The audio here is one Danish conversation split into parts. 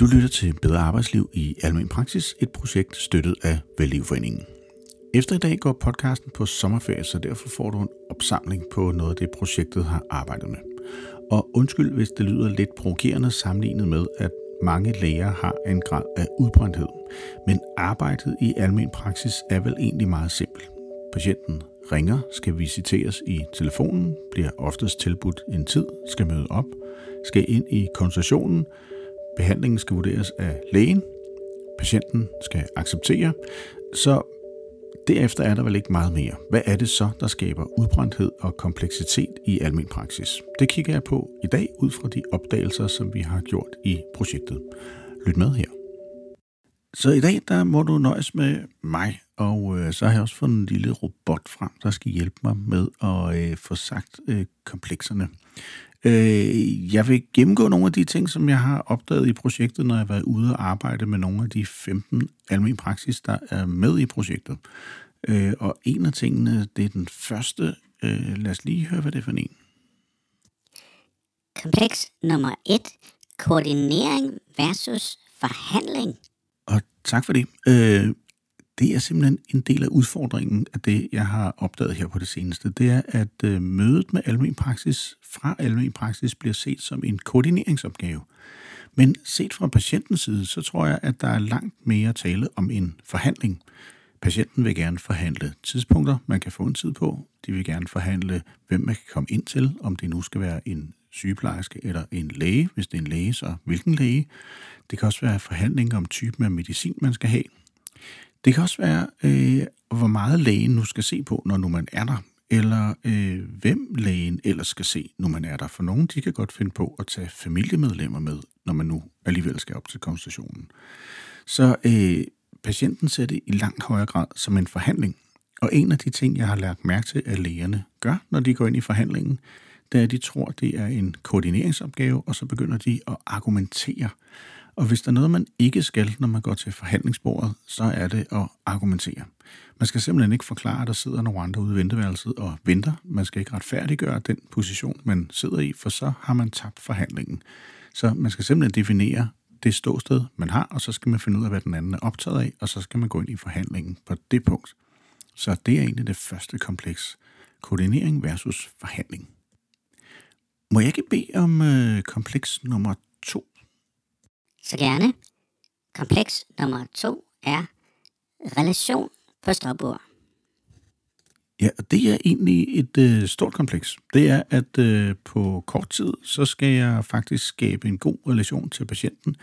Du lytter til Bedre Arbejdsliv i Almen Praksis, et projekt støttet af Vældlivforeningen. Efter i dag går podcasten på sommerferie, så derfor får du en opsamling på noget af det, projektet har arbejdet med. Og undskyld, hvis det lyder lidt provokerende sammenlignet med, at mange læger har en grad af udbrændthed. Men arbejdet i almen praksis er vel egentlig meget simpelt. Patienten ringer, skal visiteres i telefonen, bliver oftest tilbudt en tid, skal møde op, skal ind i konsultationen, behandlingen skal vurderes af lægen, patienten skal acceptere, så derefter er der vel ikke meget mere. Hvad er det så, der skaber udbrændthed og kompleksitet i almen praksis? Det kigger jeg på i dag ud fra de opdagelser, som vi har gjort i projektet. Lyt med her. Så i dag, der må du nøjes med mig, og øh, så har jeg også fået en lille robot frem, der skal hjælpe mig med at øh, få sagt øh, komplekserne. Øh, jeg vil gennemgå nogle af de ting, som jeg har opdaget i projektet, når jeg har været ude og arbejde med nogle af de 15 almen praksis, der er med i projektet. Øh, og en af tingene, det er den første. Øh, lad os lige høre, hvad det er for en. Kompleks nummer 1. Koordinering versus forhandling. Og tak for det. Øh, det er simpelthen en del af udfordringen af det, jeg har opdaget her på det seneste. Det er, at øh, mødet med almen praksis fra almen praksis bliver set som en koordineringsopgave. Men set fra patientens side, så tror jeg, at der er langt mere tale om en forhandling. Patienten vil gerne forhandle tidspunkter, man kan få en tid på. De vil gerne forhandle, hvem man kan komme ind til, om det nu skal være en sygeplejerske eller en læge. Hvis det er en læge, så hvilken læge. Det kan også være forhandling om typen af medicin, man skal have. Det kan også være, øh, hvor meget lægen nu skal se på, når nu man er der, eller øh, hvem lægen ellers skal se, når man er der. For nogen, de kan godt finde på at tage familiemedlemmer med, når man nu alligevel skal op til konstationen. Så øh, patienten ser det i langt højere grad som en forhandling. Og en af de ting, jeg har lagt mærke til, at lægerne gør, når de går ind i forhandlingen, det er, at de tror, det er en koordineringsopgave, og så begynder de at argumentere. Og hvis der er noget, man ikke skal, når man går til forhandlingsbordet, så er det at argumentere. Man skal simpelthen ikke forklare, at der sidder nogle andre ude i venteværelset og venter. Man skal ikke retfærdiggøre den position, man sidder i, for så har man tabt forhandlingen. Så man skal simpelthen definere det ståsted, man har, og så skal man finde ud af, hvad den anden er optaget af, og så skal man gå ind i forhandlingen på det punkt. Så det er egentlig det første kompleks. Koordinering versus forhandling. Må jeg ikke bede om øh, kompleks nummer to? Så gerne. Kompleks nummer 2 er relation på stopord. Ja, og det er egentlig et øh, stort kompleks. Det er, at øh, på kort tid, så skal jeg faktisk skabe en god relation til patienten,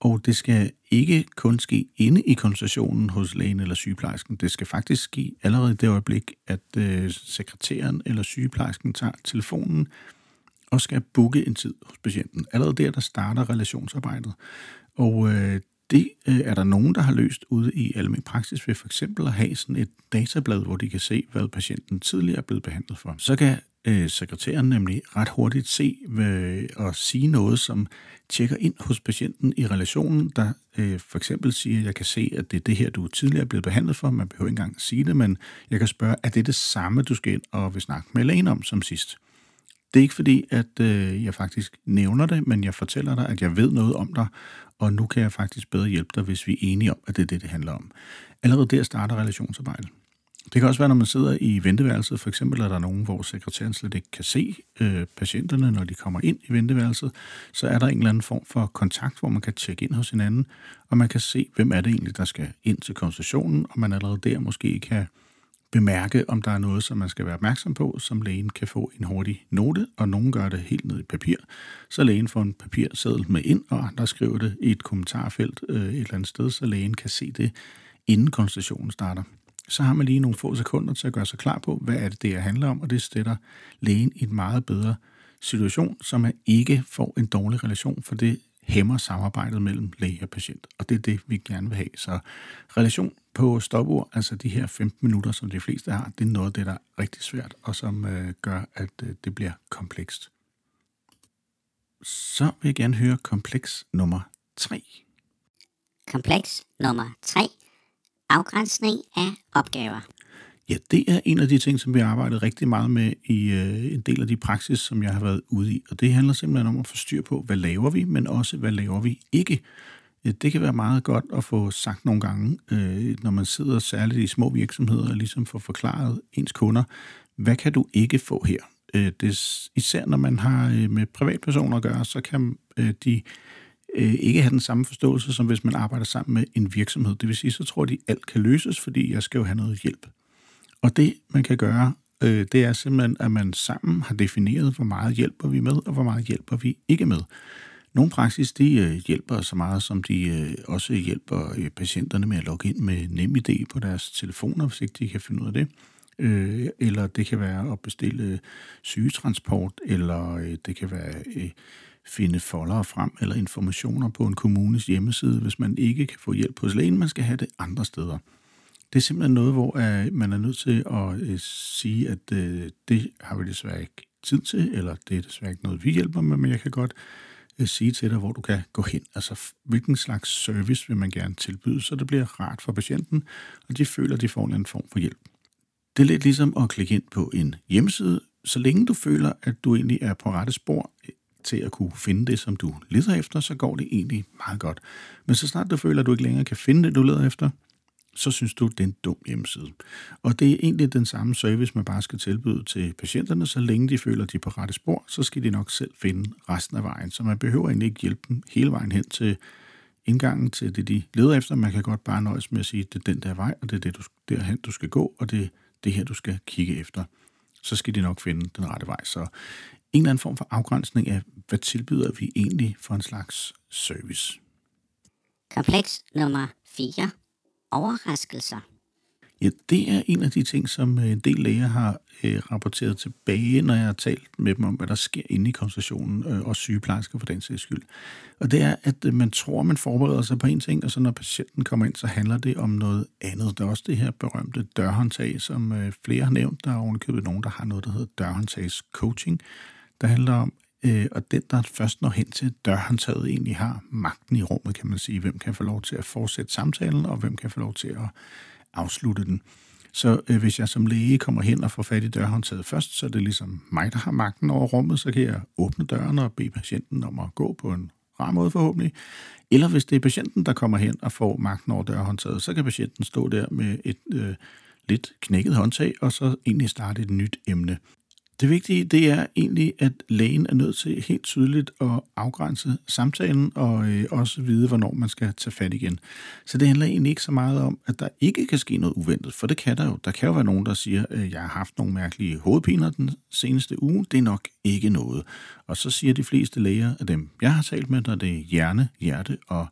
og det skal ikke kun ske inde i konsultationen hos lægen eller sygeplejersken. Det skal faktisk ske allerede i det øjeblik, at øh, sekretæren eller sygeplejersken tager telefonen og skal booke en tid hos patienten. Allerede der, der starter relationsarbejdet. Og øh, det øh, er der nogen, der har løst ude i almindelig praksis ved for eksempel at have sådan et datablad, hvor de kan se, hvad patienten tidligere er blevet behandlet for. Så kan øh, sekretæren nemlig ret hurtigt se øh, og sige noget, som tjekker ind hos patienten i relationen, der øh, for eksempel siger, at jeg kan se, at det er det her, du tidligere er blevet behandlet for. Man behøver ikke engang sige det, men jeg kan spørge, er det det samme, du skal ind og vil snakke med lægen om som sidst? Det er ikke fordi, at øh, jeg faktisk nævner det, men jeg fortæller dig, at jeg ved noget om dig, og nu kan jeg faktisk bedre hjælpe dig, hvis vi er enige om, at det er det, det handler om. Allerede der starter relationsarbejdet. Det kan også være, når man sidder i venteværelset, for eksempel er der nogen, hvor sekretæren slet ikke kan se øh, patienterne, når de kommer ind i venteværelset, så er der en eller anden form for kontakt, hvor man kan tjekke ind hos hinanden, og man kan se, hvem er det egentlig, der skal ind til konsultationen, og man allerede der måske kan bemærke, om der er noget, som man skal være opmærksom på, som lægen kan få en hurtig note, og nogen gør det helt ned i papir, så lægen får en papirseddel med ind, og andre skriver det i et kommentarfelt øh, et eller andet sted, så lægen kan se det, inden konsultationen starter. Så har man lige nogle få sekunder til at gøre sig klar på, hvad er det, det her handler om, og det stiller lægen i en meget bedre situation, så man ikke får en dårlig relation, for det hæmmer samarbejdet mellem læge og patient. Og det er det, vi gerne vil have. Så relation på stopord, altså de her 15 minutter, som de fleste har, det er noget af det, der er rigtig svært, og som øh, gør, at øh, det bliver komplekst. Så vil jeg gerne høre kompleks nummer 3. Kompleks nummer 3. Afgrænsning af opgaver. Ja, det er en af de ting, som vi har arbejdet rigtig meget med i øh, en del af de praksis, som jeg har været ude i. Og det handler simpelthen om at få styr på, hvad laver vi, men også, hvad laver vi ikke. Det kan være meget godt at få sagt nogle gange, øh, når man sidder særligt i små virksomheder, og ligesom får forklaret ens kunder, hvad kan du ikke få her? Øh, det, især når man har øh, med privatpersoner at gøre, så kan øh, de øh, ikke have den samme forståelse, som hvis man arbejder sammen med en virksomhed. Det vil sige, så tror de, alt kan løses, fordi jeg skal jo have noget hjælp. Og det, man kan gøre, øh, det er simpelthen, at man sammen har defineret, hvor meget hjælper vi med, og hvor meget hjælper vi ikke med. Nogle praksis, de øh, hjælper så meget, som de øh, også hjælper øh, patienterne med at logge ind med NemID på deres telefoner, hvis ikke de kan finde ud af det. Øh, eller det kan være at bestille øh, sygetransport, eller øh, det kan være øh, finde folder frem eller informationer på en kommunes hjemmeside, hvis man ikke kan få hjælp hos lægen, man skal have det andre steder. Det er simpelthen noget, hvor uh, man er nødt til at uh, sige, at uh, det har vi desværre ikke tid til, eller det er desværre ikke noget, vi hjælper med, men jeg kan godt uh, sige til dig, hvor du kan gå hen. Altså, hvilken slags service vil man gerne tilbyde, så det bliver rart for patienten, og de føler, at de får en anden form for hjælp. Det er lidt ligesom at klikke ind på en hjemmeside. Så længe du føler, at du egentlig er på rette spor til at kunne finde det, som du leder efter, så går det egentlig meget godt. Men så snart du føler, at du ikke længere kan finde det, du leder efter, så synes du, det er en dum hjemmeside. Og det er egentlig den samme service, man bare skal tilbyde til patienterne, så længe de føler, de er på rette spor, så skal de nok selv finde resten af vejen. Så man behøver egentlig ikke hjælpe dem hele vejen hen til indgangen til det, de leder efter. Man kan godt bare nøjes med at sige, det er den der vej, og det er det, du, derhen, du skal gå, og det er det her, du skal kigge efter. Så skal de nok finde den rette vej. Så en eller anden form for afgrænsning af, hvad tilbyder vi egentlig for en slags service. Kompleks nummer 4 overraskelser? Ja, det er en af de ting, som øh, en del læger har øh, rapporteret tilbage, når jeg har talt med dem om, hvad der sker inde i konsultationen, øh, og sygeplejersker for den sags skyld. Og det er, at øh, man tror, man forbereder sig på en ting, og så når patienten kommer ind, så handler det om noget andet. Der er også det her berømte dørhåndtag, som øh, flere har nævnt. Der er ovenikøbet nogen, der har noget, der hedder dørhåndtagscoaching, der handler om, øh, og den, der først når hen til dørhåndtaget, egentlig har magten i rummet, kan man sige. Hvem kan få lov til at fortsætte samtalen, og hvem kan få lov til at afslutte den. Så øh, hvis jeg som læge kommer hen og får fat i dørhåndtaget først, så er det ligesom mig, der har magten over rummet, så kan jeg åbne døren og bede patienten om at gå på en rar måde forhåbentlig. Eller hvis det er patienten, der kommer hen og får magten over dørhåndtaget, så kan patienten stå der med et øh, lidt knækket håndtag, og så egentlig starte et nyt emne. Det vigtige, det er egentlig, at lægen er nødt til helt tydeligt at afgrænse samtalen og øh, også vide, hvornår man skal tage fat igen. Så det handler egentlig ikke så meget om, at der ikke kan ske noget uventet, for det kan der jo. Der kan jo være nogen, der siger, at øh, jeg har haft nogle mærkelige hovedpiner den seneste uge. Det er nok ikke noget. Og så siger de fleste læger af dem, jeg har talt med, når det er hjerne, hjerte og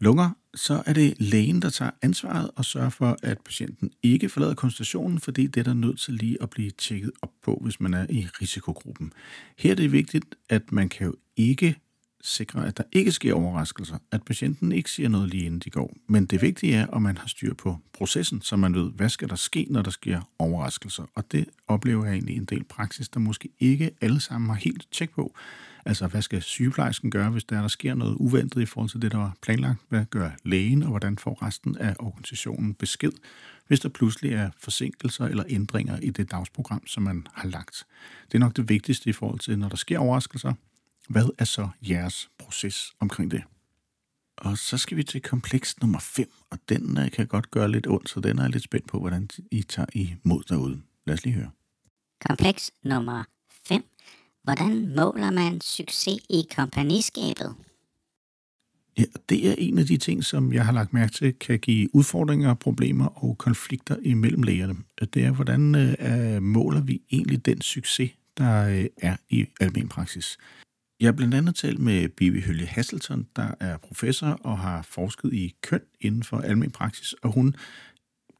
lunger, så er det lægen, der tager ansvaret og sørger for, at patienten ikke forlader konstationen, fordi det er der nødt til lige at blive tjekket op på, hvis man er i risikogruppen. Her er det vigtigt, at man kan jo ikke sikre, at der ikke sker overraskelser, at patienten ikke siger noget lige inden de går. Men det vigtige er, at man har styr på processen, så man ved, hvad skal der ske, når der sker overraskelser. Og det oplever jeg egentlig en del praksis, der måske ikke alle sammen har helt tjek på. Altså, hvad skal sygeplejersken gøre, hvis der, der sker noget uventet i forhold til det, der var planlagt? Hvad gør lægen, og hvordan får resten af organisationen besked, hvis der pludselig er forsinkelser eller ændringer i det dagsprogram, som man har lagt? Det er nok det vigtigste i forhold til, når der sker overraskelser. Hvad er så jeres proces omkring det? Og så skal vi til kompleks nummer 5, og den øh, kan godt gøre lidt ondt, så den er jeg lidt spændt på, hvordan I tager imod derude. Lad os lige høre. Kompleks nummer 5 Hvordan måler man succes i kompagniskabet? Ja, det er en af de ting, som jeg har lagt mærke til, kan give udfordringer, problemer og konflikter imellem lægerne. Det er, hvordan øh, måler vi egentlig den succes, der øh, er i almen praksis. Jeg har blandt andet talt med Bibi Hølle Hasselton, der er professor og har forsket i køn inden for almen praksis, og hun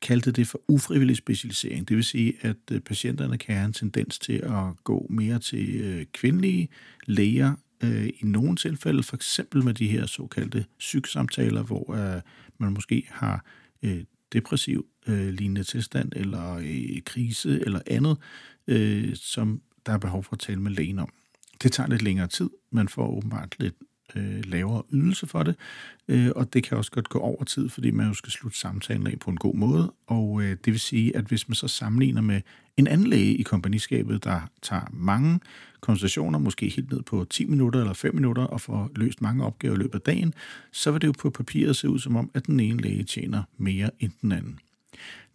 kaldte det for ufrivillig specialisering. Det vil sige, at øh, patienterne kan have en tendens til at gå mere til øh, kvindelige læger øh, i nogle tilfælde, for eksempel med de her såkaldte psyksamtaler, hvor øh, man måske har depressiv lignende tilstand, eller krise, eller andet, som der er behov for at tale med lægen om. Det tager lidt længere tid. Man får åbenbart lidt øh, lavere ydelse for det, øh, og det kan også godt gå over tid, fordi man jo skal slutte samtalen af på en god måde, og øh, det vil sige, at hvis man så sammenligner med en anden læge i kompagniskabet, der tager mange konsultationer, måske helt ned på 10 minutter eller 5 minutter, og får løst mange opgaver i løbet af dagen, så vil det jo på papiret se ud som om, at den ene læge tjener mere end den anden.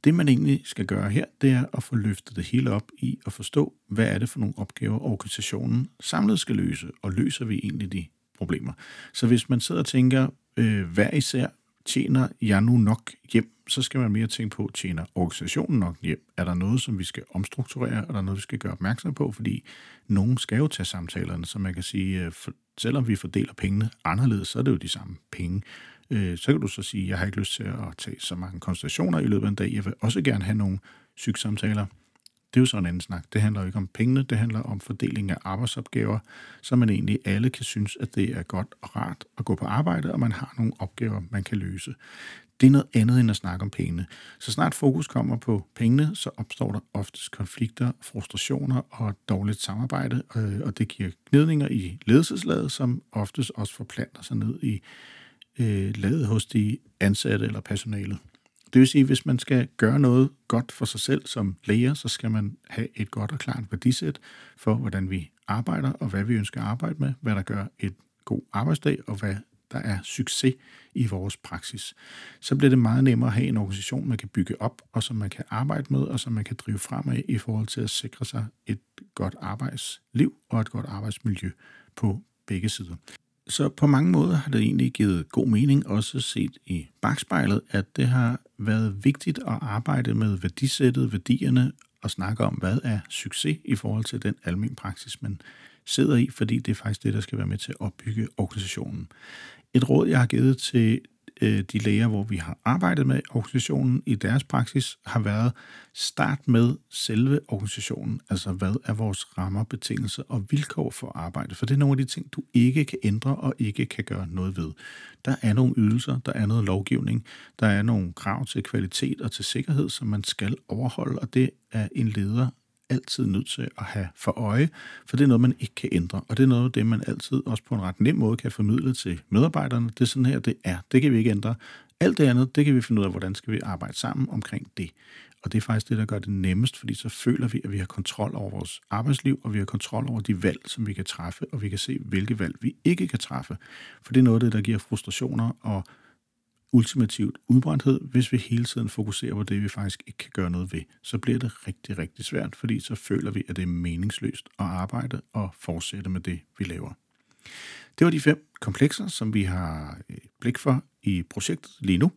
Det, man egentlig skal gøre her, det er at få løftet det hele op i at forstå, hvad er det for nogle opgaver, organisationen samlet skal løse, og løser vi egentlig de problemer. Så hvis man sidder og tænker, øh, hver især tjener jeg nu nok hjem, så skal man mere tænke på, tjener organisationen nok hjem? Er der noget, som vi skal omstrukturere? Er der noget, vi skal gøre opmærksom på? Fordi nogen skal jo tage samtalerne, så man kan sige, øh, for, selvom vi fordeler pengene anderledes, så er det jo de samme penge. Øh, så kan du så sige, jeg har ikke lyst til at tage så mange konsultationer i løbet af en dag. Jeg vil også gerne have nogle sygesamtaler. Det er jo sådan en anden snak. Det handler jo ikke om pengene, det handler om fordeling af arbejdsopgaver, så man egentlig alle kan synes, at det er godt og rart at gå på arbejde, og man har nogle opgaver, man kan løse. Det er noget andet end at snakke om pengene. Så snart fokus kommer på pengene, så opstår der oftest konflikter, frustrationer og dårligt samarbejde, øh, og det giver gnidninger i ledelseslaget, som oftest også forplanter sig ned i øh, laget hos de ansatte eller personalet. Det vil sige, at hvis man skal gøre noget godt for sig selv som læger, så skal man have et godt og klart værdisæt for, hvordan vi arbejder, og hvad vi ønsker at arbejde med, hvad der gør et god arbejdsdag, og hvad der er succes i vores praksis. Så bliver det meget nemmere at have en organisation, man kan bygge op, og som man kan arbejde med, og som man kan drive fremad i forhold til at sikre sig et godt arbejdsliv og et godt arbejdsmiljø på begge sider. Så på mange måder har det egentlig givet god mening, også set i bagspejlet, at det har været vigtigt at arbejde med værdisættet, værdierne og snakke om, hvad er succes i forhold til den almen praksis, man sidder i, fordi det er faktisk det, der skal være med til at opbygge organisationen. Et råd, jeg har givet til Øh, de læger, hvor vi har arbejdet med organisationen i deres praksis, har været start med selve organisationen. Altså, hvad er vores rammer, betingelser og vilkår for arbejde? For det er nogle af de ting, du ikke kan ændre og ikke kan gøre noget ved. Der er nogle ydelser, der er noget lovgivning, der er nogle krav til kvalitet og til sikkerhed, som man skal overholde, og det er en leder altid nødt til at have for øje, for det er noget, man ikke kan ændre, og det er noget af det, man altid også på en ret nem måde kan formidle til medarbejderne. Det er sådan her, det er. Det kan vi ikke ændre. Alt det andet, det kan vi finde ud af, hvordan skal vi arbejde sammen omkring det. Og det er faktisk det, der gør det nemmest, fordi så føler vi, at vi har kontrol over vores arbejdsliv, og vi har kontrol over de valg, som vi kan træffe, og vi kan se, hvilke valg vi ikke kan træffe. For det er noget af det, der giver frustrationer og ultimativt udbrændthed, hvis vi hele tiden fokuserer på det, vi faktisk ikke kan gøre noget ved. Så bliver det rigtig, rigtig svært, fordi så føler vi, at det er meningsløst at arbejde og fortsætte med det, vi laver. Det var de fem komplekser, som vi har øh, blik for i projektet lige nu.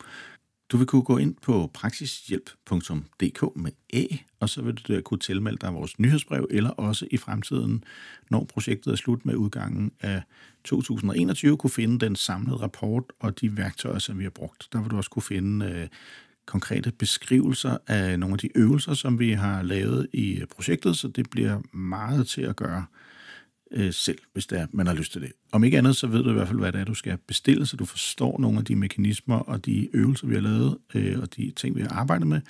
Du vil kunne gå ind på praksishjælp.dk med A, og så vil du der kunne tilmelde dig vores nyhedsbrev, eller også i fremtiden, når projektet er slut med udgangen af 2021, kunne finde den samlede rapport og de værktøjer, som vi har brugt. Der vil du også kunne finde øh, konkrete beskrivelser af nogle af de øvelser, som vi har lavet i øh, projektet, så det bliver meget til at gøre øh, selv, hvis det er, man har lyst til det. Om ikke andet, så ved du i hvert fald, hvad det er, du skal bestille, så du forstår nogle af de mekanismer og de øvelser, vi har lavet, øh, og de ting, vi har arbejdet med,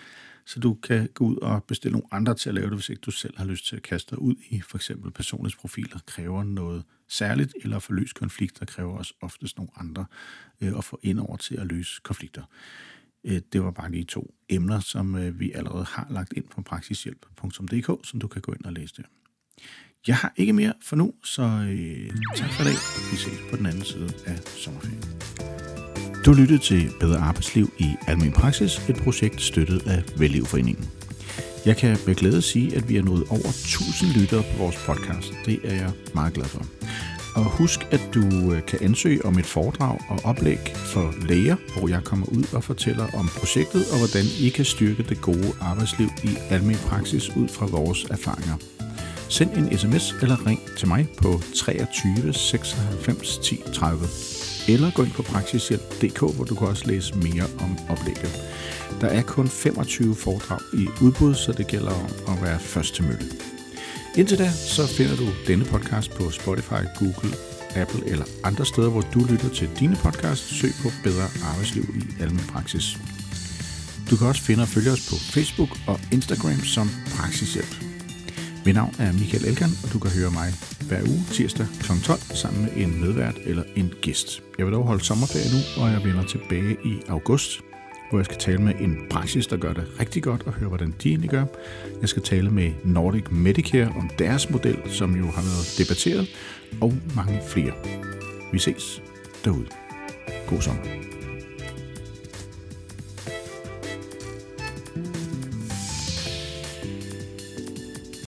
så du kan gå ud og bestille nogle andre til at lave det, hvis ikke du selv har lyst til at kaste dig ud i for eksempel personlighedsprofiler, kræver noget særligt, eller for løs kræver også oftest nogle andre øh, at få ind over til at løse konflikter. Øh, det var bare de to emner, som øh, vi allerede har lagt ind på praksishjælp.dk, som du kan gå ind og læse der. Jeg har ikke mere for nu, så øh, tak for i dag. Vi ses på den anden side af sommerferien. Du lyttede til Bedre Arbejdsliv i Almen Praksis, et projekt støttet af Vellivforeningen. Jeg kan med glæde sige, at vi har nået over 1000 lyttere på vores podcast. Det er jeg meget glad for. Og husk, at du øh, kan ansøge om et foredrag og oplæg for læger, hvor jeg kommer ud og fortæller om projektet og hvordan I kan styrke det gode arbejdsliv i almen praksis ud fra vores erfaringer. Send en sms eller ring til mig på 23 96 10 30. Eller gå ind på praksishjælp.dk, hvor du kan også læse mere om oplægget. Der er kun 25 foredrag i udbud, så det gælder om at være først til mølle. Indtil da, så finder du denne podcast på Spotify, Google, Apple eller andre steder, hvor du lytter til dine podcasts. Søg på Bedre Arbejdsliv i Almen Praksis. Du kan også finde og følge os på Facebook og Instagram som Praksishjælp. Mit navn er Michael Elkan, og du kan høre mig hver uge tirsdag kl. 12 sammen med en medvært eller en gæst. Jeg vil dog holde sommerferie nu, og jeg vender tilbage i august, hvor jeg skal tale med en praksis, der gør det rigtig godt, og høre, hvordan de egentlig gør. Jeg skal tale med Nordic Medicare om deres model, som jo har været debatteret, og mange flere. Vi ses derude. God sommer.